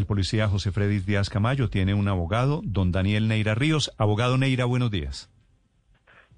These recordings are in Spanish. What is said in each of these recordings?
El policía José Fredis Díaz Camayo tiene un abogado, don Daniel Neira Ríos. Abogado Neira, buenos días.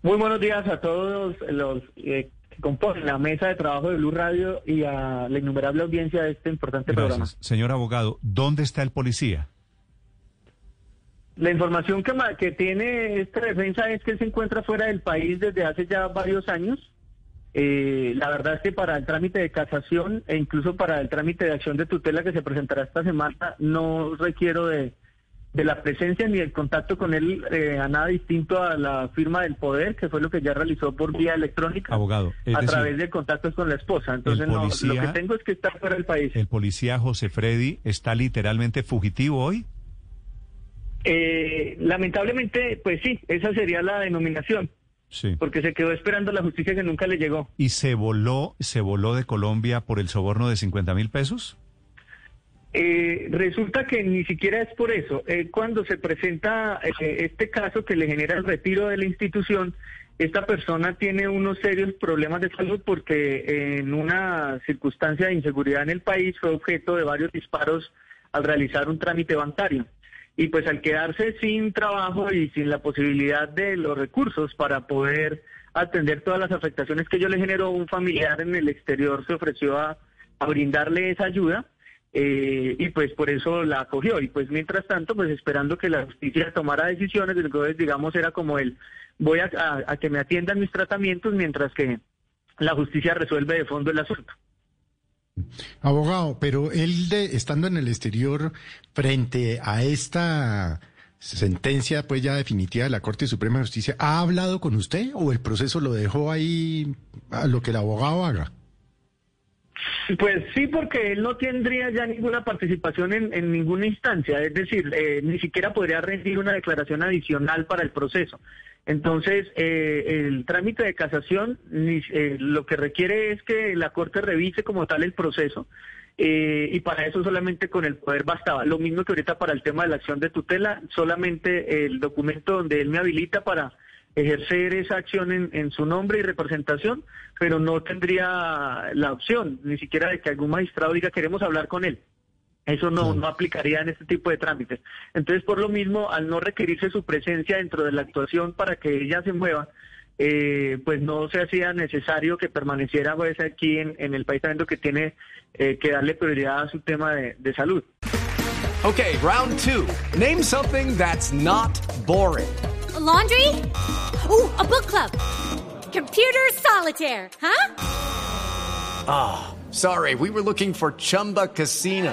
Muy buenos días a todos los eh, que componen la mesa de trabajo de Blue Radio y a la innumerable audiencia de este importante programa. Gracias. Señor abogado, ¿dónde está el policía? La información que, que tiene esta defensa es que él se encuentra fuera del país desde hace ya varios años. Eh, la verdad es que para el trámite de casación e incluso para el trámite de acción de tutela que se presentará esta semana no requiero de, de la presencia ni el contacto con él eh, a nada distinto a la firma del poder, que fue lo que ya realizó por vía electrónica Abogado, a decir, través de contactos con la esposa. Entonces no, lo que tengo es que está fuera del país. ¿El policía José Freddy está literalmente fugitivo hoy? Eh, lamentablemente, pues sí, esa sería la denominación. Sí. porque se quedó esperando la justicia que nunca le llegó. ¿Y se voló, se voló de Colombia por el soborno de 50 mil pesos? Eh, resulta que ni siquiera es por eso. Eh, cuando se presenta eh, este caso que le genera el retiro de la institución, esta persona tiene unos serios problemas de salud porque en una circunstancia de inseguridad en el país fue objeto de varios disparos al realizar un trámite bancario. Y pues al quedarse sin trabajo y sin la posibilidad de los recursos para poder atender todas las afectaciones que ello le generó, un familiar en el exterior se ofreció a, brindarle esa ayuda. eh, y pues por eso la acogió y pues mientras tanto pues esperando que la justicia tomara decisiones entonces digamos era como el voy a que me atiendan mis tratamientos mientras que la justicia resuelve de fondo el asunto Abogado, pero él de, estando en el exterior frente a esta sentencia pues ya definitiva de la Corte Suprema de Justicia, ¿ha hablado con usted o el proceso lo dejó ahí a lo que el abogado haga? Pues sí, porque él no tendría ya ninguna participación en, ninguna instancia, es decir, eh, ni siquiera podría rendir una declaración adicional para el proceso. Entonces, eh, el trámite de casación eh, lo que requiere es que la Corte revise como tal el proceso eh, y para eso solamente con el poder bastaba. Lo mismo que ahorita para el tema de la acción de tutela, solamente el documento donde él me habilita para ejercer esa acción en, en su nombre y representación, pero no tendría la opción ni siquiera de que algún magistrado diga queremos hablar con él. Eso no, no aplicaría en este tipo de trámites. Entonces, por lo mismo, al no requerirse su presencia dentro de la actuación para que ella se mueva, eh, pues no se hacía necesario que permaneciera pues, aquí en, en el país, sabiendo que tiene eh, que darle prioridad a su tema de, de salud. Okay, round two. Name something that's not boring. A laundry? Ooh, a book club. Computer solitaire, huh? Sorry, we were looking for Chumba Casino.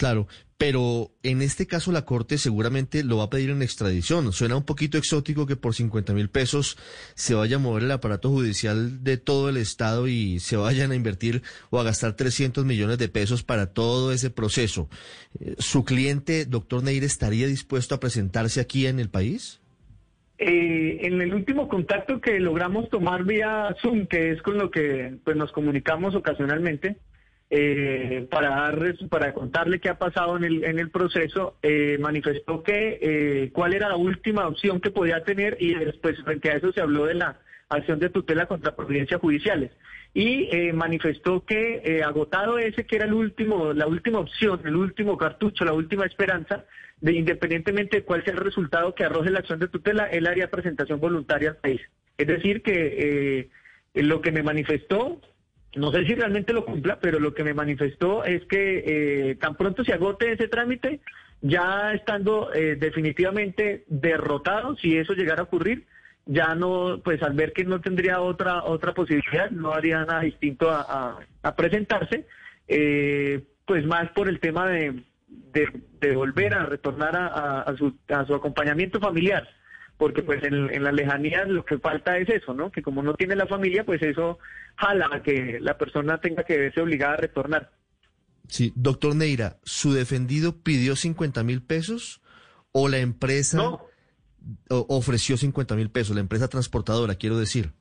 Claro, pero en este caso la Corte seguramente lo va a pedir en extradición. Suena un poquito exótico que por 50 mil pesos se vaya a mover el aparato judicial de todo el Estado y se vayan a invertir o a gastar 300 millones de pesos para todo ese proceso. Eh, ¿Su cliente, doctor Neire, estaría dispuesto a presentarse aquí en el país? Eh, en el último contacto que logramos tomar vía Zoom, que es con lo que pues, nos comunicamos ocasionalmente, eh, para darles, para contarle qué ha pasado en el, en el proceso, eh, manifestó que eh, cuál era la última opción que podía tener y después frente a eso se habló de la acción de tutela contra providencias judiciales y eh, manifestó que eh, agotado ese que era el último, la última opción, el último cartucho, la última esperanza, de independientemente de cuál sea el resultado que arroje la acción de tutela, él haría presentación voluntaria al país. Es decir, que eh, lo que me manifestó, no sé si realmente lo cumpla, pero lo que me manifestó es que eh, tan pronto se agote ese trámite, ya estando eh, definitivamente derrotado, si eso llegara a ocurrir, ya no, pues al ver que no tendría otra otra posibilidad, no haría nada distinto a, presentarse, eh, pues más por el tema de, volver a retornar a su acompañamiento familiar. Porque pues en, en las lejanías lo que falta es eso, ¿no? Que como no tiene la familia, pues eso jala a que la persona tenga que verse obligada a retornar. Sí, doctor Neira, ¿su defendido pidió 50 mil pesos o la empresa No. ofreció 50 mil pesos? La empresa transportadora, quiero decir.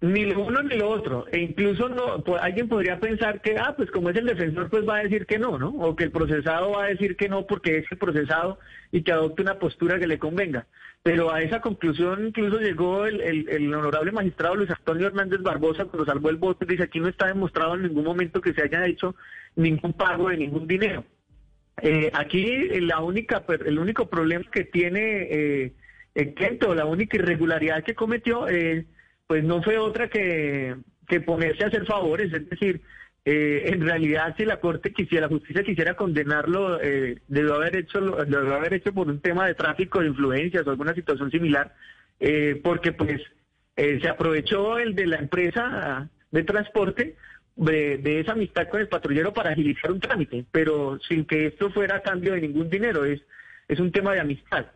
Ni lo uno ni lo otro. E incluso no, pues, alguien podría pensar que, ah, pues como es el defensor, pues va a decir que no, ¿no? O que el procesado va a decir que no porque es el procesado y que adopte una postura que le convenga. Pero a esa conclusión incluso llegó el, el- honorable magistrado Luis Antonio Hernández Barbosa cuando salvó el voto. Dice, aquí no está demostrado en ningún momento que se haya hecho ningún pago de ningún dinero. Eh, aquí eh, la única, el único problema que tiene eh, el cliente o la única irregularidad que cometió, eh, pues no fue otra que, que ponerse a hacer favores. Es decir, eh, en realidad si la corte quisiera, la justicia quisiera condenarlo, eh, debió haber hecho, debió haber hecho por un tema de tráfico de influencias o alguna situación similar, eh, porque pues eh, se aprovechó el de la empresa de transporte de, de esa amistad con el patrullero para agilizar un trámite, pero sin que esto fuera a cambio de ningún dinero, es, es un tema de amistad.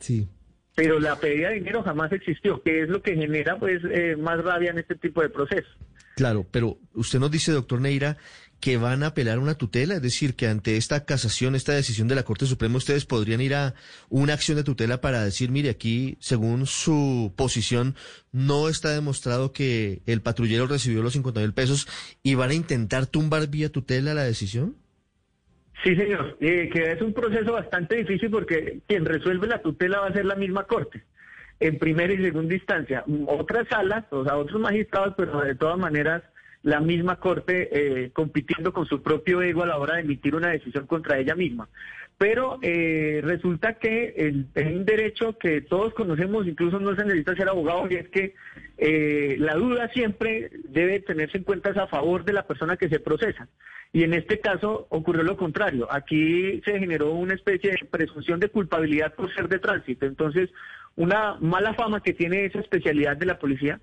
Sí. Pero la pedida de dinero jamás existió, que es lo que genera pues eh, más rabia en este tipo de procesos. Claro, pero usted nos dice, doctor Neira, que van a apelar una tutela, es decir, que ante esta casación, esta decisión de la Corte Suprema, ustedes podrían ir a una acción de tutela para decir, mire, aquí, según su posición, no está demostrado que el patrullero recibió los 50 mil pesos y van a intentar tumbar vía tutela la decisión. Sí, señor, eh, que es un proceso bastante difícil porque quien resuelve la tutela va a ser la misma corte, en primera y segunda instancia. Otras salas, o sea, otros magistrados, pero de todas maneras la misma corte eh, compitiendo con su propio ego a la hora de emitir una decisión contra ella misma. Pero eh, resulta que es un derecho que todos conocemos, incluso no se necesita ser abogado, y es que eh, la duda siempre debe tenerse en cuenta a favor de la persona que se procesa. Y en este caso ocurrió lo contrario. Aquí se generó una especie de presunción de culpabilidad por ser de tránsito. Entonces, una mala fama que tiene esa especialidad de la policía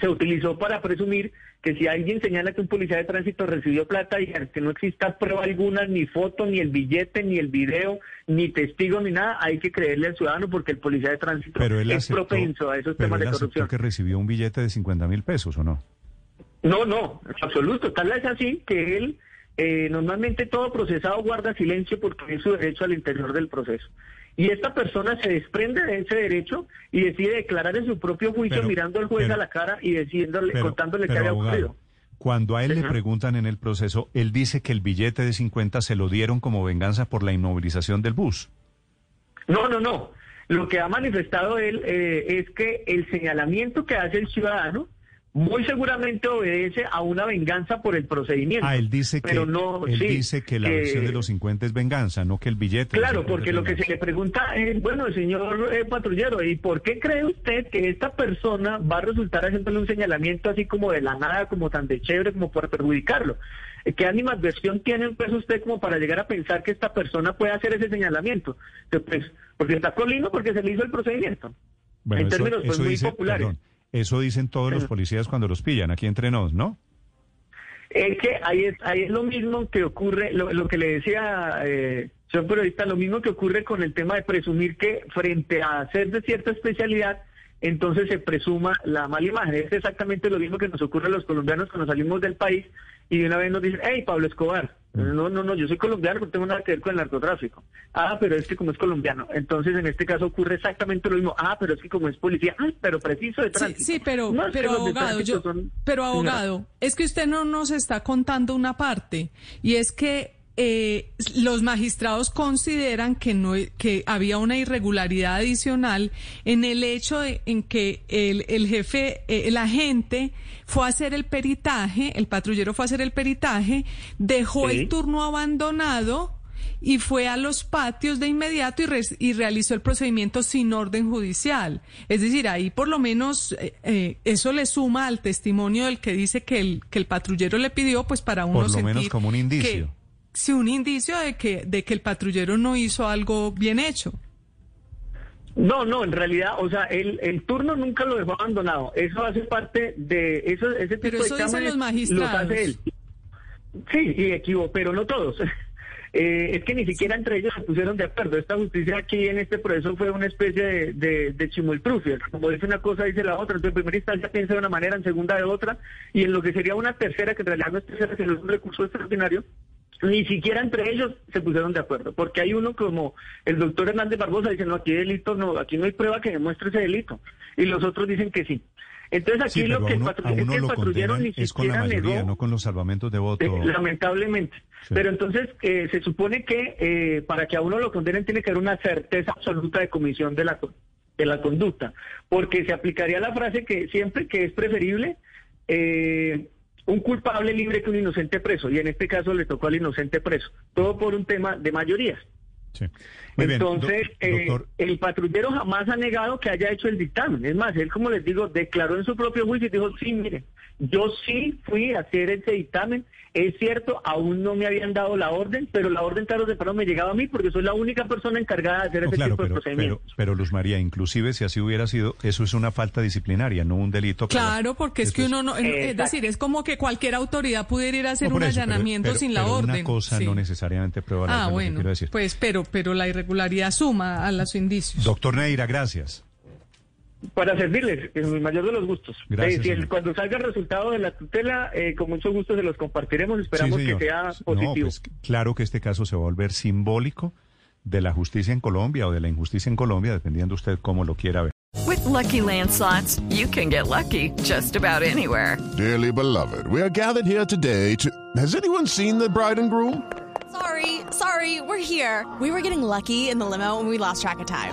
se utilizó para presumir que si alguien señala que un policía de tránsito recibió plata y que no exista prueba alguna, ni foto, ni el billete, ni el video, ni testigo, ni nada, hay que creerle al ciudadano porque el policía de tránsito Pero él es aceptó, propenso a esos pero temas él de aceptó corrupción. que recibió un billete de 50 mil pesos, ¿o no? No, no, absoluto. Tal vez así que él, eh, normalmente todo procesado guarda silencio porque es su derecho al interior del proceso. Y esta persona se desprende de ese derecho y decide declarar en su propio juicio Pero- mirando al juez pero- a la cara y diciéndole, Pero- contándole qué había ocurrido. Cuando a él le preguntan en el proceso, él dice que el billete de 50 se lo dieron como venganza por la inmovilización del bus. No, no, no. Lo que ha manifestado él eh, es que el señalamiento que hace el ciudadano muy seguramente obedece a una venganza por el procedimiento. Ah, él dice que, pero no, él sí, dice que la que- versión de los 50 es venganza, no que el billete. Claro, 50 porque lo que se le pregunta es, bueno, señor eh, patrullero, ¿y por qué cree usted que esta persona va a resultar haciéndole un señalamiento así como de la nada, como tan de chévere, como para perjudicarlo? ¿Qué animadversión tiene pues usted como para llegar a pensar que esta persona puede hacer ese señalamiento? Que, Pues, porque está colino, porque se le hizo el procedimiento. Bueno, en eso, términos pues, muy dice- populares. perdón, eso dicen todos los Ajá. policías cuando los pillan, aquí entre nos, ¿no? Es que ahí es, ahí es lo mismo que ocurre, lo, lo que le decía, eh, señor periodista, lo mismo que ocurre con el tema de presumir que frente a ser de cierta especialidad, entonces se presuma la mala imagen. Es exactamente lo mismo que nos ocurre a los colombianos cuando salimos del país y de una vez nos dicen, hey, Pablo Escobar. No, no, no, yo soy colombiano, no tengo nada que ver con el narcotráfico. Ah, pero es que como es colombiano. Entonces, en este caso ocurre exactamente lo mismo. Ah, pero es que como es policía, ah, pero preciso de Sí, tránsito. sí, pero, No, que pero de abogado, yo, son- pero abogado, es que usted no nos está contando una parte y es que eh, los magistrados consideran que no que había una irregularidad adicional en el hecho de, en que el, el jefe, eh, el agente fue a hacer el peritaje, el patrullero fue a hacer el peritaje, dejó Sí. el turno abandonado y fue a los patios de inmediato y, re- y realizó el procedimiento sin orden judicial. Es decir, ahí por lo menos eh, eh, eso le suma al testimonio del que dice que el, que el patrullero le pidió, pues para uno Por lo sentir menos como un indicio. que- sí, un indicio de que, de que el patrullero no hizo algo bien hecho. No, no, en realidad, o sea, el, el turno nunca lo dejó abandonado. Eso hace parte de eso, ese tipo Pero de eso dicen exámenes los magistrados. Los hace él. Sí, y equivo, pero no todos. Eh, es que ni siquiera entre ellos se pusieron de acuerdo. Esta justicia aquí en este proceso fue una especie de, de, de chimultrufia. Como dice una cosa, dice la otra. Entonces, en primera instancia piensa de una manera, en segunda de otra, y en lo que sería una tercera, que en realidad no es tercera, sino es un recurso extraordinario, ni siquiera entre ellos se pusieron de acuerdo, porque hay uno como el doctor Hernández Barbosa dice, no, aquí delito, no, aquí no hay prueba que demuestre ese delito, y los otros dicen que sí. Entonces aquí Sí, lo que el, uno, es que el patrullero ni es con la siquiera mayoría, negó, no con los salvamentos de voto. eh, lamentablemente. Sí. Pero entonces eh, se supone que eh, para que a uno lo condenen tiene que haber una certeza absoluta de comisión de la de la conducta, porque se aplicaría la frase que siempre que es preferible eh, un culpable libre que un inocente preso, y en este caso le tocó al inocente preso, todo por un tema de mayorías. Sí. Muy bien, do- Entonces, eh, el patrullero jamás ha negado que haya hecho el dictamen. Es más, él, como les digo, declaró en su propio juicio y dijo, sí, mire, yo sí fui a hacer ese dictamen. Es cierto, aún no me habían dado la orden, pero la orden tarde o temprano me llegaba a mí porque soy la única persona encargada de hacer no, ese claro, tipo de pero, procedimientos. pero, pero Luz María, inclusive si así hubiera sido, eso es una falta disciplinaria, no un delito. pero Claro, porque es que uno no, es Exacto. decir, es como que cualquier autoridad pudiera ir a hacer No, un eso, allanamiento pero- sin la pero orden. Una cosa Sí. no necesariamente prueba la Ah, bueno, decir. pues, pero, pero la irregularidad suma a los indicios. Doctor Neira, gracias. Para servirles, en el mayor de los gustos. Gracias, Eh, si el- cuando salga el resultado de la tutela, eh, con mucho gusto se los compartiremos. Esperamos Sí, que sea No, positivo. pues, claro que este caso se va a volver simbólico de la justicia en Colombia o de la injusticia en Colombia, dependiendo usted cómo lo quiera ver. With Lucky Land slots, you can get lucky just about anywhere. Dearly beloved, we are gathered here today to. Has anyone seen the bride and groom? Sorry, sorry, we're here. We were getting lucky in the limo and we lost track of time.